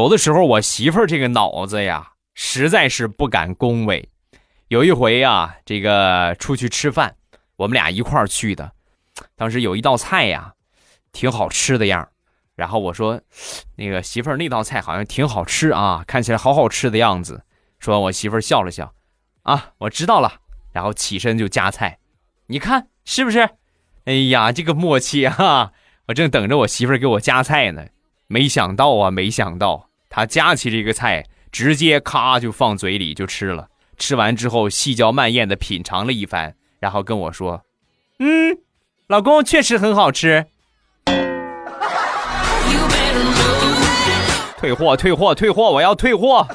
有的时候我媳妇儿这个脑子呀，实在是不敢恭维。有一回呀，这个出去吃饭，我们俩一块儿去的，当时有一道菜呀，挺好吃的样然后我说，那个媳妇儿那道菜好像挺好吃啊，看起来好好吃的样子。说完，我媳妇儿笑了笑，啊，我知道了。然后起身就夹菜，你看是不是？哎呀，这个默契啊！我正等着我媳妇儿给我夹菜呢，没想到啊，没想到她夹起这个菜，直接咔就放嘴里就吃了。吃完之后，细嚼慢咽的品尝了一番，然后跟我说：“嗯，老公确实很好吃。”退货，退货，退货！我要退货。